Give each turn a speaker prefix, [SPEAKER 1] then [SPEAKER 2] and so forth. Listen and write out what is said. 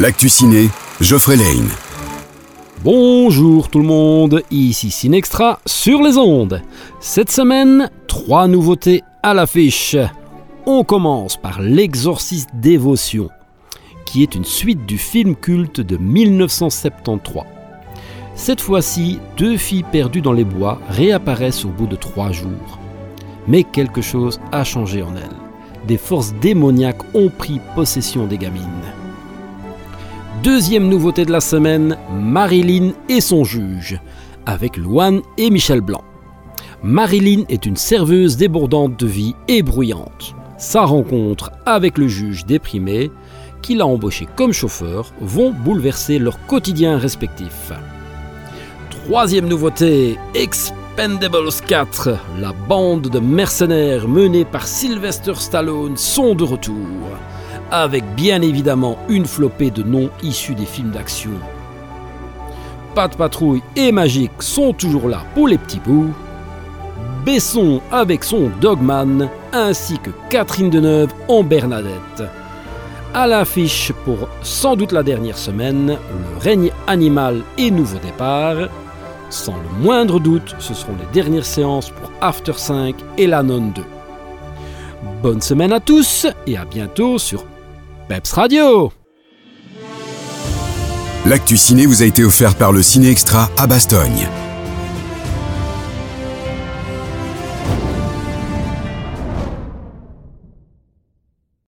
[SPEAKER 1] L'actu ciné, Geoffrey Lane.
[SPEAKER 2] Bonjour tout le monde, ici Cinextra sur les ondes. Cette semaine, trois nouveautés à l'affiche. On commence par L'Exorciste Dévotion, qui est une suite du film culte de 1973. Cette fois-ci, deux filles perdues dans les bois réapparaissent au bout de trois jours. Mais quelque chose a changé en elles. Des forces démoniaques ont pris possession des gamines. Deuxième nouveauté de la semaine, Marilyn et son juge, avec Loane et Michel Blanc. Marilyn est une serveuse débordante de vie et bruyante. Sa rencontre avec le juge déprimé, qui l'a embauché comme chauffeur, vont bouleverser leur quotidien respectif. Troisième nouveauté, Expendables 4. La bande de mercenaires menée par Sylvester Stallone sont de retour, avec bien évidemment une flopée de noms issus des films d'action. Pat Patrouille et Magic sont toujours là pour les petits bouts. Besson avec son Dogman, ainsi que Catherine Deneuve en Bernadette. À l'affiche pour sans doute la dernière semaine, le règne animal et nouveau départ, sans le moindre doute, ce seront les dernières séances pour After 5 et la Non 2. Bonne semaine à tous et à bientôt sur Radio.
[SPEAKER 1] L'actu ciné vous a été offert par le Ciné Extra à Bastogne.